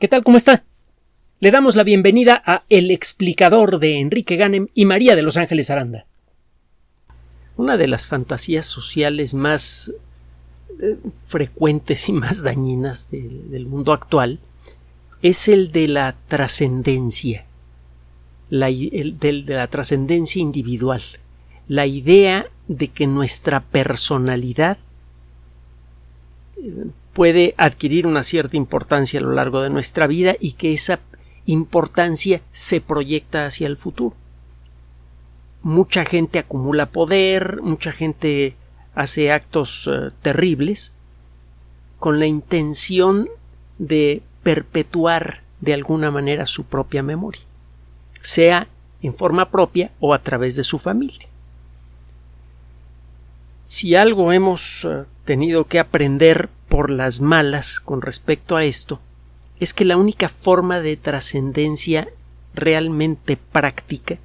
¿Qué tal? ¿Cómo está? Le damos la bienvenida a El explicador de Enrique Ganem y María de Los Ángeles Aranda. Una de las fantasías sociales más eh, frecuentes y más dañinas del mundo actual es el de la trascendencia, el de la trascendencia individual, la idea de que nuestra personalidad eh, puede adquirir una cierta importancia a lo largo de nuestra vida y que esa importancia se proyecta hacia el futuro. Mucha gente acumula poder, mucha gente hace actos eh, terribles con la intención de perpetuar de alguna manera su propia memoria, sea en forma propia o a través de su familia. Si algo hemos eh, tenido que aprender por las malas con respecto a esto es que la única forma de trascendencia realmente práctica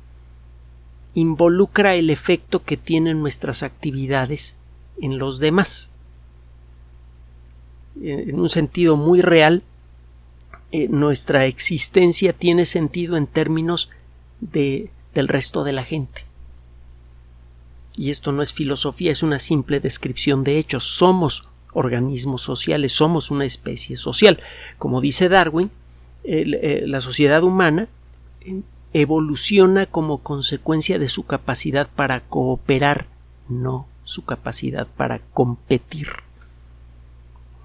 involucra el efecto que tienen nuestras actividades en los demás. En un sentido muy real, eh, nuestra existencia tiene sentido en términos de, del resto de la gente. Y esto no es filosofía, es una simple descripción de hechos. Somos organismos sociales, somos una especie social. Como dice Darwin, eh, la sociedad humana evoluciona como consecuencia de su capacidad para cooperar, no su capacidad para competir.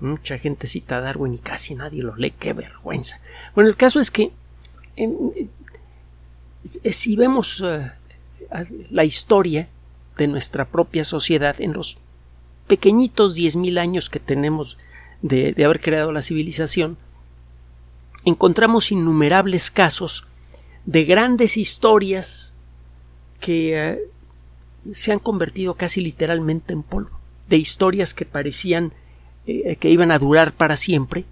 Mucha gente cita a Darwin y casi nadie lo lee, qué vergüenza. Bueno, el caso es que si vemos eh, la historia de nuestra propia sociedad en los pequeñitos diez mil años que tenemos de, haber creado la civilización, encontramos innumerables casos de grandes historias que eh, se han convertido casi literalmente en polvo, de historias que parecían eh, que iban a durar para siempre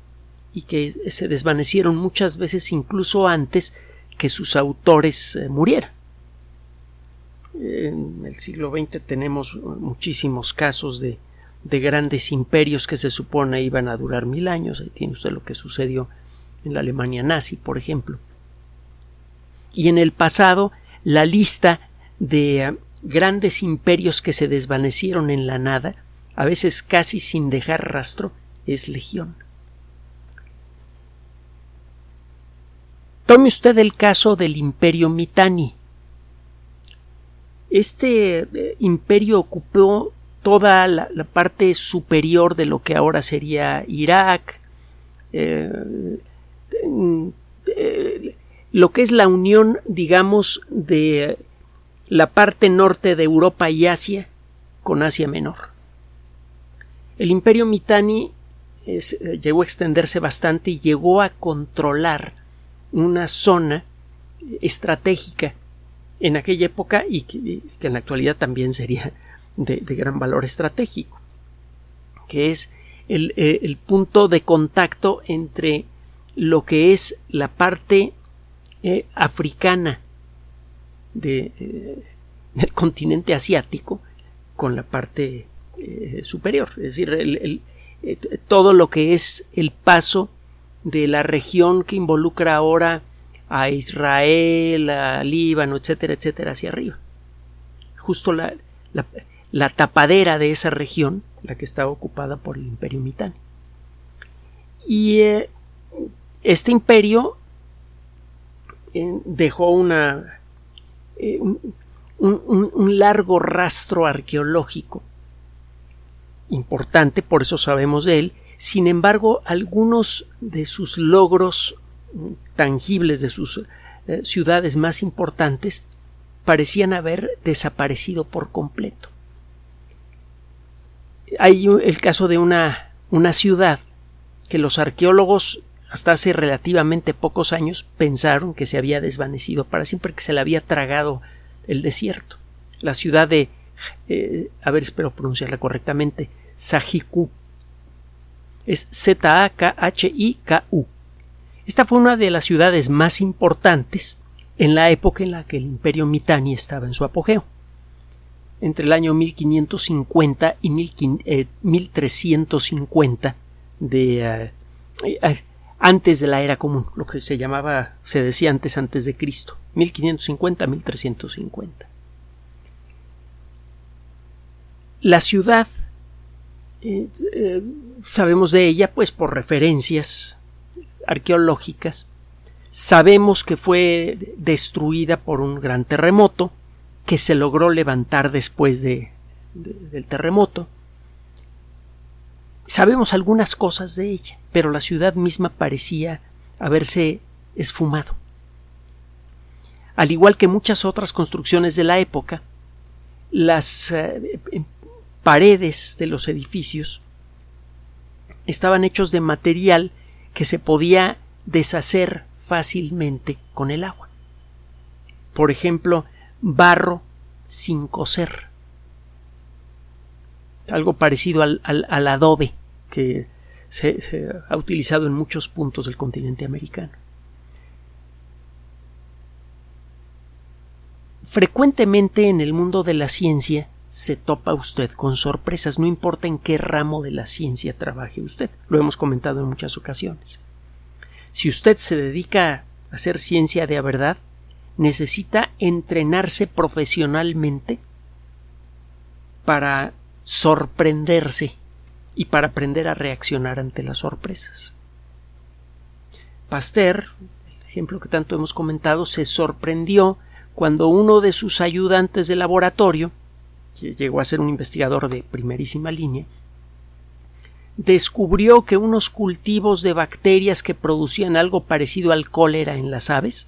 y que se desvanecieron muchas veces incluso antes que sus autores eh, murieran. En el siglo XX tenemos muchísimos casos de, de grandes imperios que se supone iban a durar mil años. Ahí tiene usted lo que sucedió en la Alemania nazi, por ejemplo. Y en el pasado, la lista de eh, grandes imperios que se desvanecieron en la nada, a veces casi sin dejar rastro, es legión. Tome usted el caso del imperio Mitanni. Este eh, imperio ocupó toda la, parte superior de lo que ahora sería Irak, eh, eh, lo que es la unión, digamos, de la parte norte de Europa y Asia con Asia Menor. El imperio Mitanni llegó a extenderse bastante y llegó a controlar una zona estratégica en aquella época y que, en la actualidad también sería de, gran valor estratégico, que es eh, el, punto de contacto entre lo que es la parte eh, africana eh, del continente asiático con la parte superior, es decir, todo lo que es el paso de la región que involucra ahora a Israel, a Líbano, etcétera, etcétera, hacia arriba. Justo la, la, tapadera de esa región, la que estaba ocupada por el imperio Mitanni. Y eh, este imperio eh, dejó una, eh, un largo rastro arqueológico importante, por eso sabemos de él. Sin embargo, algunos de sus logros tangibles de sus eh, ciudades más importantes parecían haber desaparecido por completo. Hay el caso de una, una ciudad que los arqueólogos hasta hace relativamente pocos años pensaron que se había desvanecido para siempre, que se le había tragado el desierto. La ciudad de, eh, a ver, espero pronunciarla correctamente, Sajiku. Es Z-A-K-H-I-K-U. Esta fue una de las ciudades más importantes en la época en la que el imperio Mitanni estaba en su apogeo. Entre el año 1550 y 1350 de, eh, eh, antes de la era común, lo que se llamaba, se decía antes antes de Cristo, 1550-1350. La ciudad, eh, eh, sabemos de ella pues por referencias arqueológicas, sabemos que fue destruida por un gran terremoto que se logró levantar después de, del terremoto. Sabemos algunas cosas de ella, pero la ciudad misma parecía haberse esfumado. Al igual que muchas otras construcciones de la época, las eh, paredes de los edificios estaban hechos de material que se podía deshacer fácilmente con el agua. Por ejemplo, barro sin coser. Algo parecido al, al adobe que se, ha utilizado en muchos puntos del continente americano. Frecuentemente en el mundo de la ciencia se topa usted con sorpresas, no importa en qué ramo de la ciencia trabaje usted, lo hemos comentado en muchas ocasiones. Si usted se dedica a hacer ciencia de verdad, necesita entrenarse profesionalmente para sorprenderse y para aprender a reaccionar ante las sorpresas. Pasteur, el ejemplo que tanto hemos comentado, se sorprendió cuando uno de sus ayudantes de laboratorio, que llegó a ser un investigador de primerísima línea, descubrió que unos cultivos de bacterias que producían algo parecido al cólera en las aves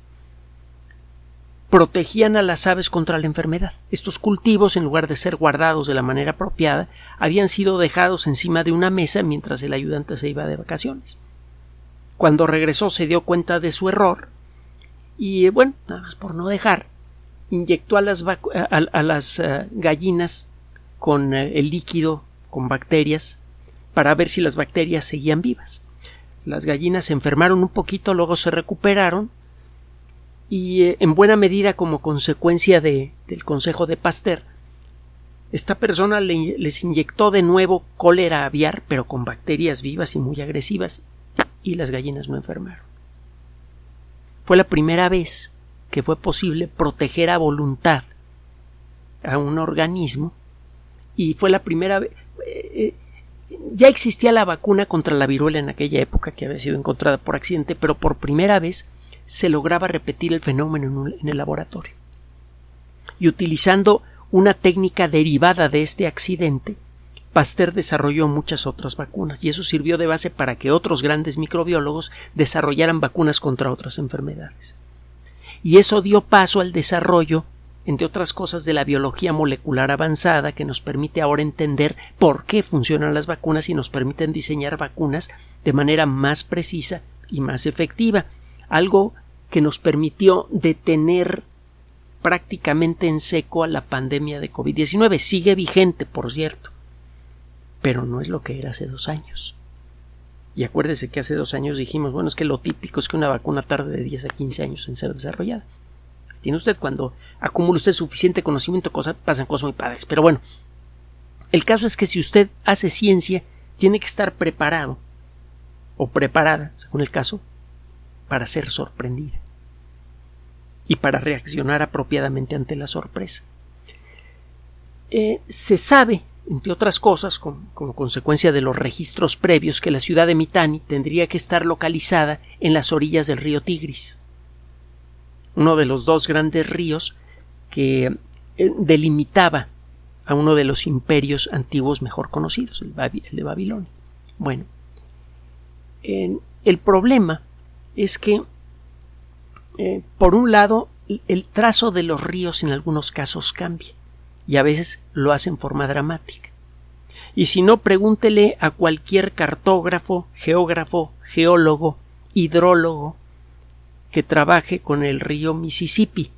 protegían a las aves contra la enfermedad. Estos cultivos, en lugar de ser guardados de la manera apropiada, habían sido dejados encima de una mesa mientras el ayudante se iba de vacaciones. Cuando regresó se dio cuenta de su error y, bueno, nada más por no dejar, inyectó a las, eh, gallinas con eh, el líquido, con bacterias, para ver si las bacterias seguían vivas. Las gallinas se enfermaron un poquito, luego se recuperaron, y eh, en buena medida como consecuencia de, del consejo de Pasteur, esta persona les inyectó de nuevo cólera aviar, pero con bacterias vivas y muy agresivas, y las gallinas no enfermaron. Fue la primera vez que fue posible proteger a voluntad a un organismo, y fue la primera vez. Eh, eh, ya existía la vacuna contra la viruela en aquella época que había sido encontrada por accidente, pero por primera vez se lograba repetir el fenómeno en el laboratorio. Y utilizando una técnica derivada de este accidente, Pasteur desarrolló muchas otras vacunas y eso sirvió de base para que otros grandes microbiólogos desarrollaran vacunas contra otras enfermedades. Y eso dio paso al desarrollo, entre otras cosas, de la biología molecular avanzada que nos permite ahora entender por qué funcionan las vacunas y nos permiten diseñar vacunas de manera más precisa y más efectiva algo que nos permitió detener prácticamente en seco a la pandemia de COVID-19. Sigue vigente, por cierto, pero no es lo que era hace dos años. Y acuérdese que hace dos años dijimos, bueno, es que lo típico es que una vacuna tarde de 10 a 15 años en ser desarrollada. Tiene usted cuando acumula usted suficiente conocimiento, cosas, pasan cosas muy padres. Pero bueno, el caso es que si usted hace ciencia, tiene que estar preparado o preparada, según el caso, para ser sorprendida y para reaccionar apropiadamente ante la sorpresa. Eh, se sabe, entre otras cosas, como consecuencia de los registros previos, que la ciudad de Mitani tendría que estar localizada en las orillas del río Tigris, uno de los dos grandes ríos que eh, delimitaba a uno de los imperios antiguos mejor conocidos, el, de Babilonia. Bueno, el problema es que, eh, por un lado, el trazo de los ríos en algunos casos cambia y a veces lo hace en forma dramática. Y si no, pregúntele a cualquier cartógrafo, geógrafo, geólogo, hidrólogo que trabaje con el río Mississippi.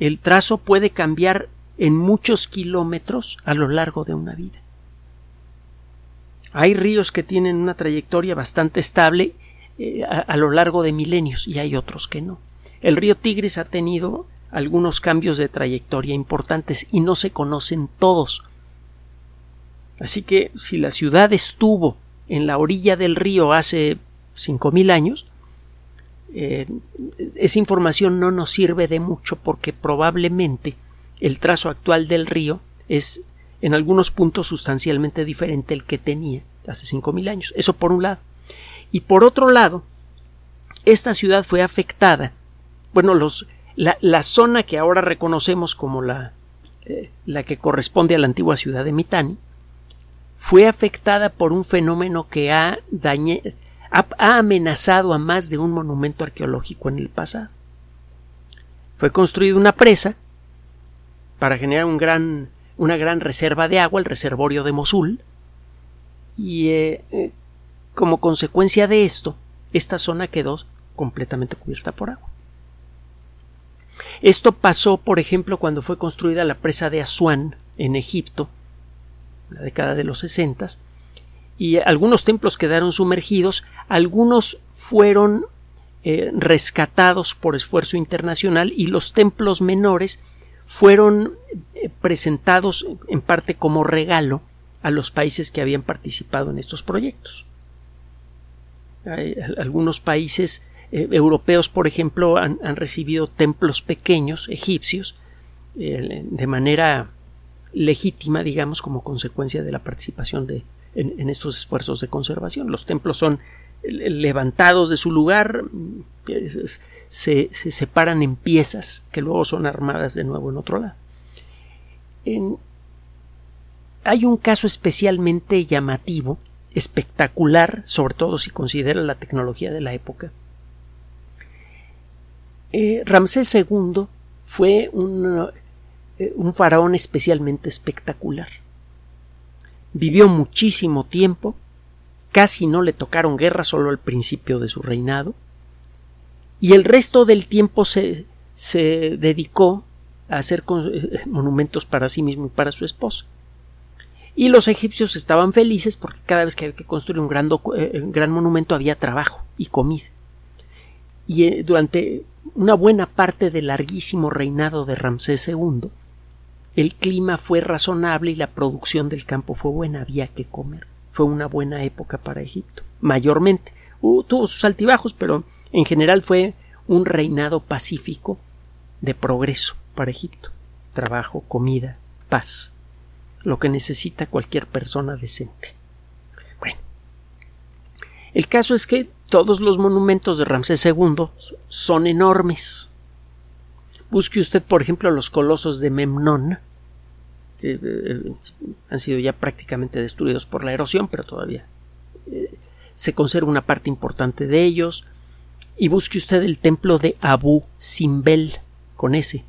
El trazo puede cambiar en muchos kilómetros a lo largo de una vida. Hay ríos que tienen una trayectoria bastante estable eh, a, lo largo de milenios y hay otros que no. El río Tigris ha tenido algunos cambios de trayectoria importantes y no se conocen todos. Así que si la ciudad estuvo en la orilla del río hace 5.000 años. Eh, esa información no nos sirve de mucho porque probablemente el trazo actual del río es en algunos puntos sustancialmente diferente al que tenía hace 5.000 años. Eso por un lado. Y por otro lado, esta ciudad fue afectada. Bueno, los, la, zona que ahora reconocemos como la, eh, la que corresponde a la antigua ciudad de Mitani fue afectada por un fenómeno que ha, ha, amenazado a más de un monumento arqueológico en el pasado. Fue construida una presa para generar un gran, una gran reserva de agua, el reservorio de Mosul, y eh, eh, como consecuencia de esto, esta zona quedó completamente cubierta por agua. Esto pasó, por ejemplo, cuando fue construida la presa de Asuán en Egipto, la década de los sesentas, y algunos templos quedaron sumergidos, algunos fueron eh, rescatados por esfuerzo internacional y los templos menores fueron eh, presentados en parte como regalo a los países que habían participado en estos proyectos. Hay algunos países eh, europeos, por ejemplo, han, recibido templos pequeños egipcios de manera legítima, digamos, como consecuencia de la participación de, en, estos esfuerzos de conservación. Los templos son levantados de su lugar, se, separan en piezas que luego son armadas de nuevo en otro lado. hay un caso especialmente llamativo, espectacular, sobre todo si considera la tecnología de la época. Eh, Ramsés II fue un, eh, un faraón especialmente espectacular. Vivió muchísimo tiempo, casi no le tocaron guerra solo al principio de su reinado, y el resto del tiempo se, dedicó a hacer eh, monumentos para sí mismo y para su esposa. Y los egipcios estaban felices porque cada vez que había que construir un gran, eh, un gran monumento había trabajo y comida. Y durante una buena parte del larguísimo reinado de Ramsés II, el clima fue razonable y la producción del campo fue buena, había que comer. Fue una buena época para Egipto, mayormente. tuvo sus altibajos, pero en general fue un reinado pacífico de progreso para Egipto. Trabajo, comida, paz. Lo que necesita cualquier persona decente. Bueno. El caso es que todos los monumentos de Ramsés II son enormes. Busque usted, por ejemplo, los colosos de Memnón, que eh, han sido ya prácticamente destruidos por la erosión, pero todavía eh, se conserva una parte importante de ellos. Y busque usted el templo de Abu Simbel, con ese.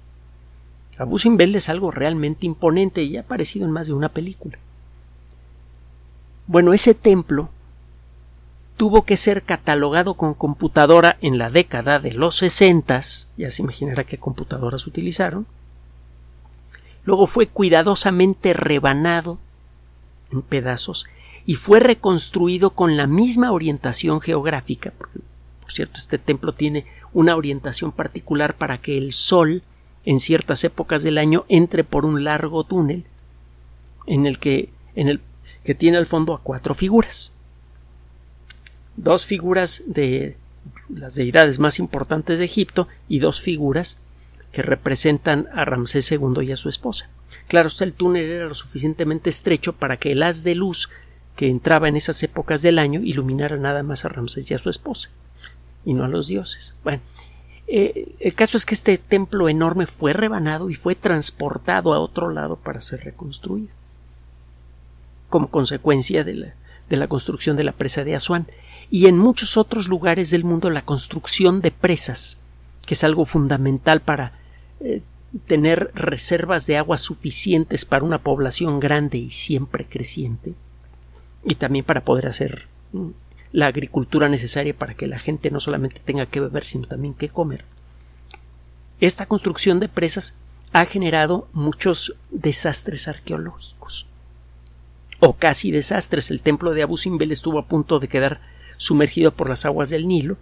Abu Simbel es algo realmente imponente y ha aparecido en más de una película. Bueno, ese templo tuvo que ser catalogado con computadora en la década de los sesentas, ya se imaginará qué computadoras utilizaron. Luego fue cuidadosamente rebanado en pedazos y fue reconstruido con la misma orientación geográfica, porque, por cierto, este templo tiene una orientación particular para que el sol en ciertas épocas del año entre por un largo túnel en el que en el que tiene al fondo a cuatro figuras dos figuras de las deidades más importantes de Egipto y dos figuras que representan a Ramsés II y a su esposa. Claro, el túnel era lo suficientemente estrecho para que el haz de luz que entraba en esas épocas del año iluminara nada más a Ramsés y a su esposa, y no a los dioses. Bueno, eh, el caso es que este templo enorme fue rebanado y fue transportado a otro lado para ser reconstruido, como consecuencia de la de la construcción de la presa de Asuán y en muchos otros lugares del mundo la construcción de presas, que es algo fundamental para eh, tener reservas de agua suficientes para una población grande y siempre creciente y también para poder hacer mm, la agricultura necesaria para que la gente no solamente tenga que beber sino también que comer. Esta construcción de presas ha generado muchos desastres arqueológicos o casi desastres. El templo de Abu Simbel estuvo a punto de quedar sumergido por las aguas del Nilo,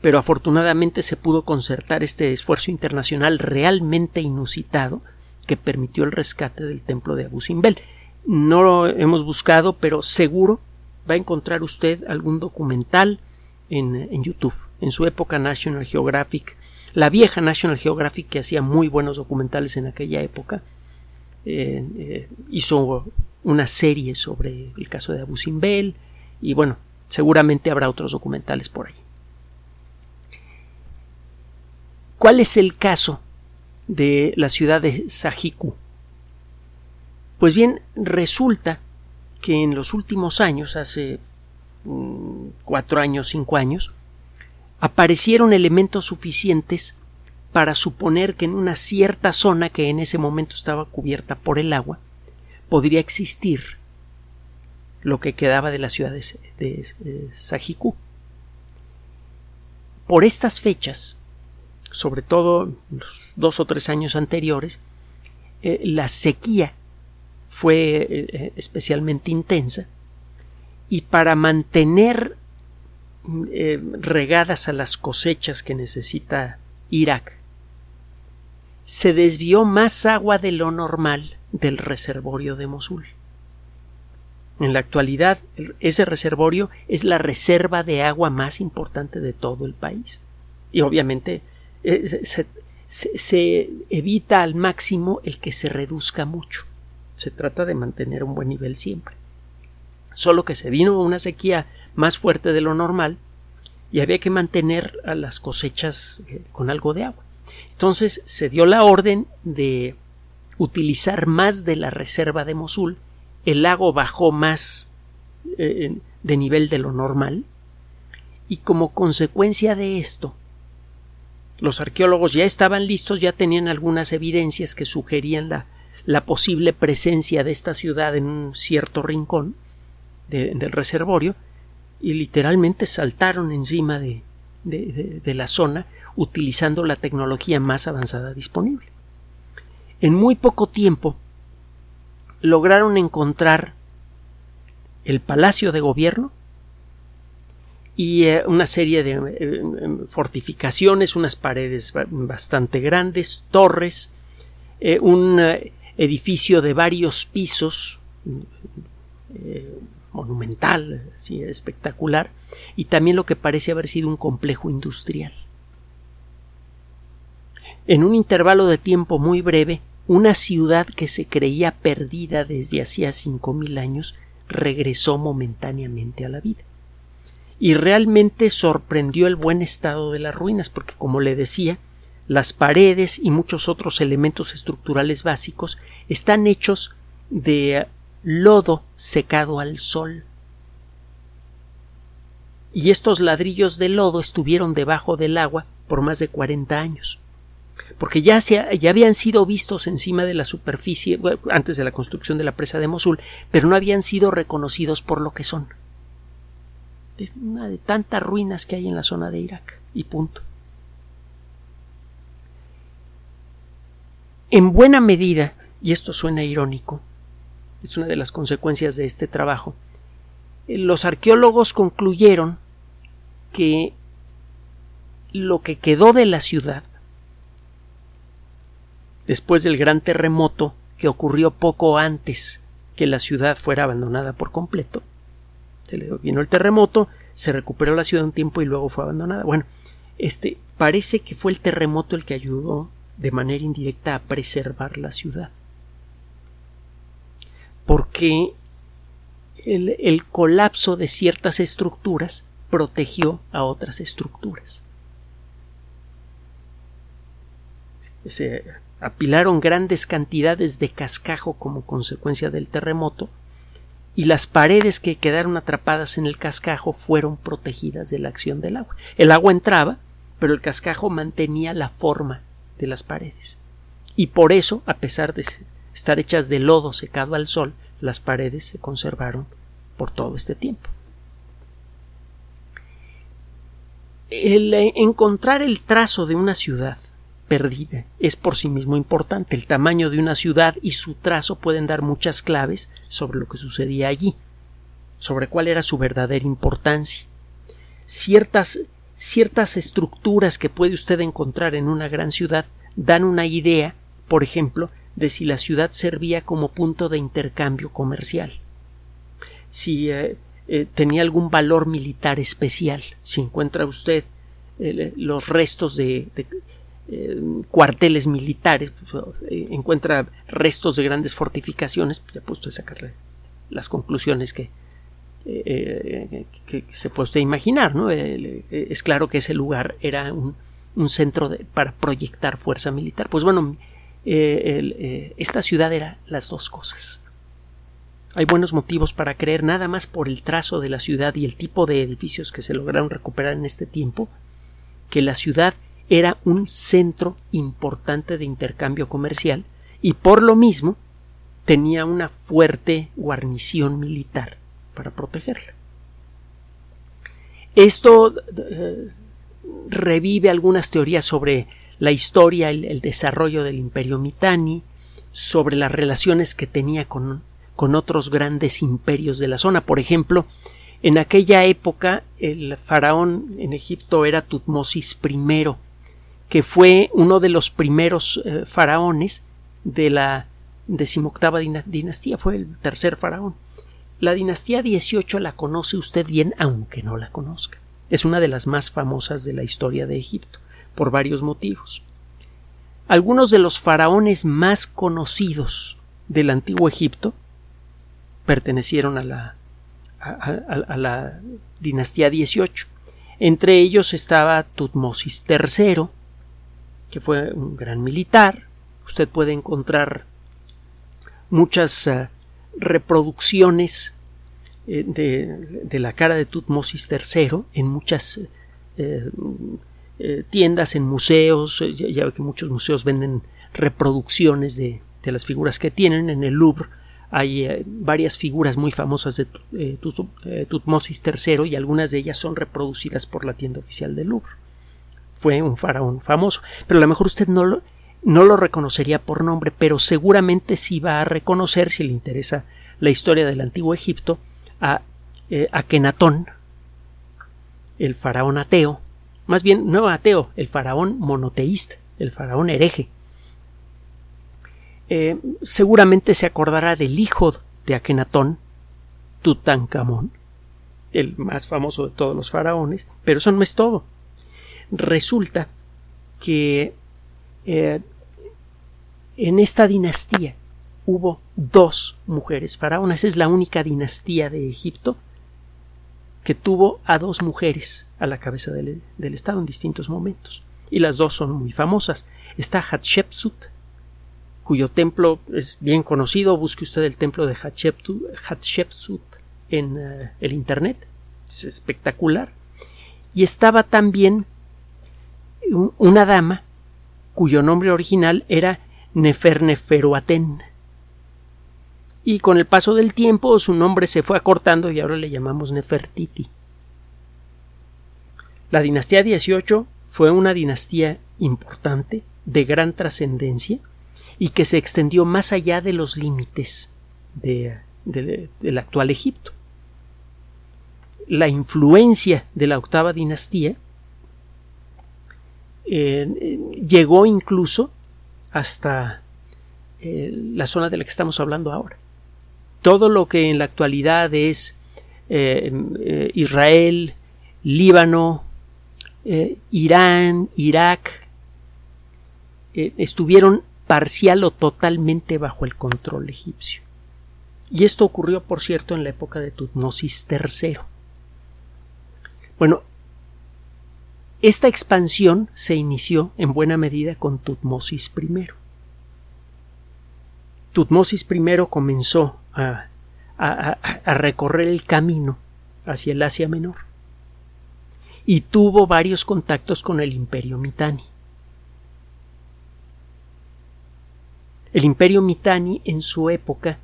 pero afortunadamente se pudo concertar este esfuerzo internacional realmente inusitado que permitió el rescate del templo de Abu Simbel. No lo hemos buscado, pero seguro va a encontrar usted algún documental en, YouTube. En su época National Geographic, la vieja National Geographic que hacía muy buenos documentales en aquella época, eh, eh, hizo una serie sobre el caso de Abu Simbel y bueno, seguramente habrá otros documentales por ahí. ¿Cuál es el caso de la ciudad de Sajiku? Pues bien, resulta que en los últimos años, hace mm, cuatro años, cinco años, aparecieron elementos suficientes para suponer que en una cierta zona que en ese momento estaba cubierta por el agua, podría existir lo que quedaba de la ciudad de, de. Por estas fechas, sobre todo los dos o tres años anteriores, eh, la sequía fue eh, especialmente intensa y para mantener eh, regadas a las cosechas que necesita Irak, se desvió más agua de lo normal del reservorio de Mosul. En la actualidad, ese reservorio es la reserva de agua más importante de todo el país. Y obviamente eh, se, evita al máximo el que se reduzca mucho. Se trata de mantener un buen nivel siempre. Solo que se vino una sequía más fuerte de lo normal y había que mantener a las cosechas eh, con algo de agua. Entonces se dio la orden de utilizar más de la reserva de Mosul, el lago bajó más eh, de nivel de lo normal y como consecuencia de esto los arqueólogos ya estaban listos, ya tenían algunas evidencias que sugerían la, posible presencia de esta ciudad en un cierto rincón del reservorio y literalmente saltaron encima de la zona utilizando la tecnología más avanzada disponible. En muy poco tiempo lograron encontrar el palacio de gobierno y eh, una serie de eh, fortificaciones, unas paredes bastante grandes, torres, eh, un edificio de varios pisos, monumental, espectacular, y también lo que parece haber sido un complejo industrial. En un intervalo de tiempo muy breve, una ciudad que se creía perdida desde hacía cinco mil años regresó momentáneamente a la vida. Y realmente sorprendió el buen estado de las ruinas, porque como le decía, las paredes y muchos otros elementos estructurales básicos están hechos de lodo secado al sol. Y estos ladrillos de lodo estuvieron debajo del agua por más de cuarenta años porque ya, ya habían sido vistos encima de la superficie antes de la construcción de la presa de Mosul, pero no habían sido reconocidos por lo que son. De una de tantas ruinas que hay en la zona de Irak. Y punto. En buena medida, y esto suena irónico, es una de las consecuencias de este trabajo, eh, los arqueólogos concluyeron que lo que quedó de la ciudad después del gran terremoto que ocurrió poco antes que la ciudad fuera abandonada por completo. Se le vino el terremoto, se recuperó la ciudad un tiempo y luego fue abandonada. Bueno, este parece que fue el terremoto el que ayudó de manera indirecta a preservar la ciudad. Porque el, el colapso de ciertas estructuras protegió a otras estructuras. Apilaron grandes cantidades de cascajo como consecuencia del terremoto y las paredes que quedaron atrapadas en el cascajo fueron protegidas de la acción del agua. El agua entraba, pero el cascajo mantenía la forma de las paredes. Y por eso, a pesar de estar hechas de lodo secado al sol, las paredes se conservaron por todo este tiempo. El encontrar el trazo de una ciudad perdida es por sí mismo importante. El tamaño de una ciudad y su trazo pueden dar muchas claves sobre lo que sucedía allí, sobre cuál era su verdadera importancia. Ciertas, ciertas estructuras que puede usted encontrar en una gran ciudad dan una idea, por ejemplo, de si la ciudad servía como punto de intercambio comercial. Si eh, eh, tenía algún valor militar especial. Si encuentra usted eh, los restos de, cuarteles militares, pues, encuentra restos de grandes fortificaciones, pues ya puesto a sacar las conclusiones que, que, se puede imaginar. ¿no? es claro que ese lugar era un, un centro para proyectar fuerza militar. Pues bueno, esta ciudad era las dos cosas. Hay buenos motivos para creer, nada más por el trazo de la ciudad y el tipo de edificios que se lograron recuperar en este tiempo, que la ciudad era un centro importante de intercambio comercial y por lo mismo tenía una fuerte guarnición militar para protegerla. Esto eh, revive algunas teorías sobre la historia, el, el, desarrollo del imperio Mitanni, sobre las relaciones que tenía con con otros grandes imperios de la zona. Por ejemplo, en aquella época el faraón en Egipto era Tutmosis I, que fue uno de los primeros eh, faraones de la decimoctava dinastía, fue el tercer faraón. La dinastía 18 la conoce usted bien, aunque no la conozca. Es una de las más famosas de la historia de Egipto, por varios motivos. Algunos de los faraones más conocidos del antiguo Egipto pertenecieron a la, a, la dinastía 18. Entre ellos estaba Tutmosis III, que fue un gran militar. Usted puede encontrar muchas eh, reproducciones eh, de, la cara de Tutmosis III en muchas eh, tiendas, en museos. Ya, ve que muchos museos venden reproducciones de, de las figuras que tienen. En el Louvre hay varias figuras muy famosas de Tutmosis III y algunas de ellas son reproducidas por la tienda oficial del Louvre. Fue un faraón famoso, pero a lo mejor usted no lo, no lo reconocería por nombre, pero seguramente sí va a reconocer, si le interesa la historia del antiguo Egipto, a Akenatón, el faraón ateo, más bien no ateo, el faraón monoteísta, el faraón hereje, eh, seguramente se acordará del hijo de Akenatón, Tutankamón, el más famoso de todos los faraones, pero eso no es todo. Resulta que eh, en esta dinastía hubo dos mujeres faraonas. Es la única dinastía de Egipto que tuvo a dos mujeres a la cabeza del, Estado en distintos momentos. Y las dos son muy famosas. Está Hatshepsut, cuyo templo es bien conocido. Busque usted el templo de Hatshepsut en eh, el Internet. Es espectacular. Y estaba también una dama cuyo nombre original era Neferneferuaten. Y con el paso del tiempo su nombre se fue acortando y ahora le llamamos Nefertiti. La dinastía 18 fue una dinastía importante, de gran trascendencia, y que se extendió más allá de los límites de, del actual Egipto. La influencia de la octava dinastía eh, llegó incluso hasta eh, la zona de la que estamos hablando ahora. Todo lo que en la actualidad es eh, Israel, Líbano, Irán, Irak, estuvieron parcial o totalmente bajo el control egipcio. Y esto ocurrió, por cierto, en la época de Tutmosis III. Bueno, esta expansión se inició en buena medida con Tutmosis I. Tutmosis I comenzó a, recorrer el camino hacia el Asia Menor y tuvo varios contactos con el imperio Mitanni. El imperio Mitanni en su época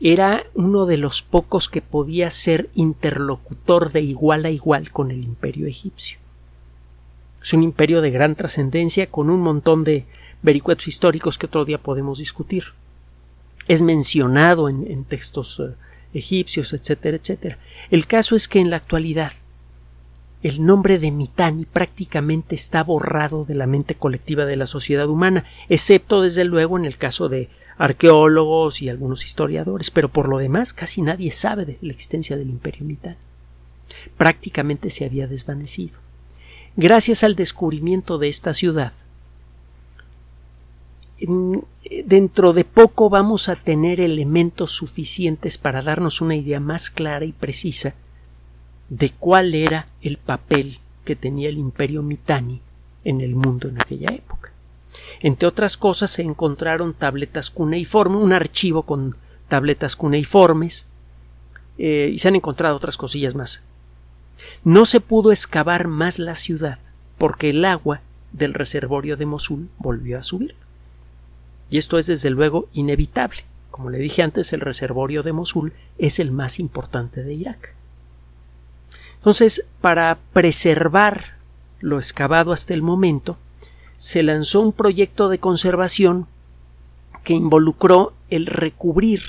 era uno de los pocos que podía ser interlocutor de igual a igual con el imperio egipcio. Es un imperio de gran trascendencia con un montón de vericuetos históricos que otro día podemos discutir. Es mencionado en, textos eh, egipcios, etcétera, etcétera. El caso es que en la actualidad el nombre de Mitanni prácticamente está borrado de la mente colectiva de la sociedad humana, excepto desde luego en el caso de arqueólogos y algunos historiadores, pero por lo demás casi nadie sabe de la existencia del imperio Mitanni. Prácticamente se había desvanecido. Gracias al descubrimiento de esta ciudad, dentro de poco vamos a tener elementos suficientes para darnos una idea más clara y precisa de cuál era el papel que tenía el imperio Mitanni en el mundo en aquella época. Entre otras cosas se encontraron tabletas cuneiformes, un archivo con tabletas cuneiformes eh, y se han encontrado otras cosillas más. No se pudo excavar más la ciudad porque el agua del reservorio de Mosul volvió a subir. Y esto es desde luego inevitable. Como le dije antes, el reservorio de Mosul es el más importante de Irak. Entonces, para preservar lo excavado hasta el momento, se lanzó un proyecto de conservación que involucró el recubrir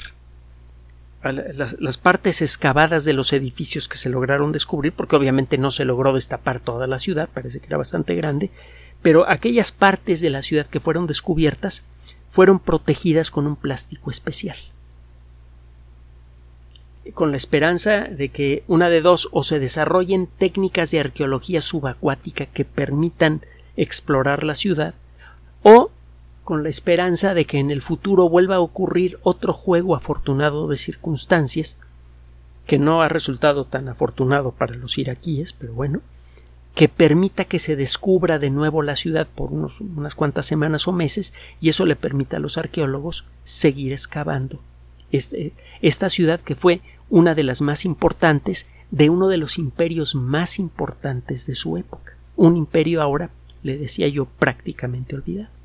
las, partes excavadas de los edificios que se lograron descubrir, porque obviamente no se logró destapar toda la ciudad, parece que era bastante grande, pero aquellas partes de la ciudad que fueron descubiertas fueron protegidas con un plástico especial. Con la esperanza de que una de dos o se desarrollen técnicas de arqueología subacuática que permitan explorar la ciudad, o con la esperanza de que en el futuro vuelva a ocurrir otro juego afortunado de circunstancias, que no ha resultado tan afortunado para los iraquíes, pero bueno, que permita que se descubra de nuevo la ciudad por unas cuantas semanas o meses y eso le permita a los arqueólogos seguir excavando este, esta ciudad que fue una de las más importantes de uno de los imperios más importantes de su época. Un imperio ahora, le decía yo, prácticamente olvidado.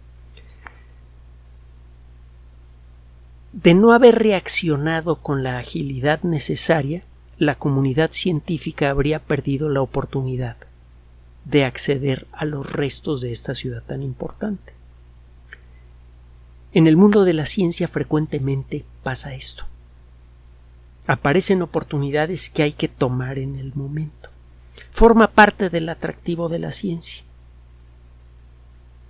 De no haber reaccionado con la agilidad necesaria, la comunidad científica habría perdido la oportunidad de acceder a los restos de esta ciudad tan importante. En el mundo de la ciencia frecuentemente pasa esto. Aparecen oportunidades que hay que tomar en el momento. Forma parte del atractivo de la ciencia.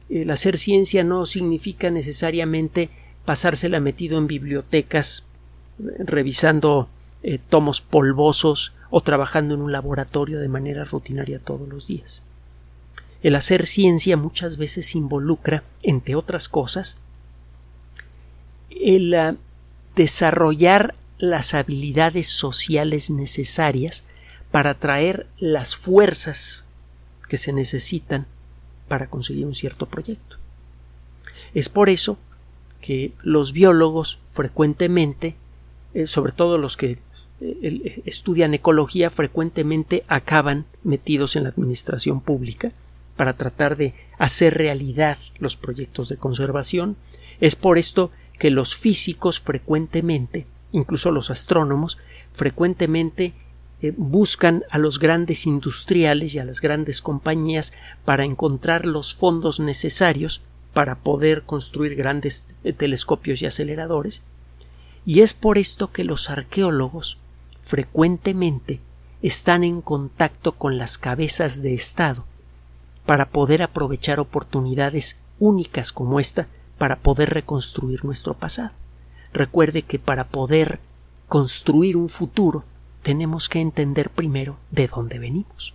El hacer ciencia no significa necesariamente pasársela metido en bibliotecas revisando eh, tomos polvosos o trabajando en un laboratorio de manera rutinaria todos los días. El hacer ciencia muchas veces involucra, entre otras cosas, el ah, desarrollar las habilidades sociales necesarias para traer las fuerzas que se necesitan para conseguir un cierto proyecto. Es por eso que los biólogos frecuentemente, eh, sobre todo los que estudian ecología frecuentemente acaban metidos en la administración pública para tratar de hacer realidad los proyectos de conservación. Es por esto que los físicos frecuentemente, incluso los astrónomos, frecuentemente eh, buscan a los grandes industriales y a las grandes compañías para encontrar los fondos necesarios para poder construir grandes eh, telescopios y aceleradores. Y es por esto que los arqueólogos frecuentemente están en contacto con las cabezas de Estado para poder aprovechar oportunidades únicas como esta para poder reconstruir nuestro pasado. Recuerde que para poder construir un futuro tenemos que entender primero de dónde venimos.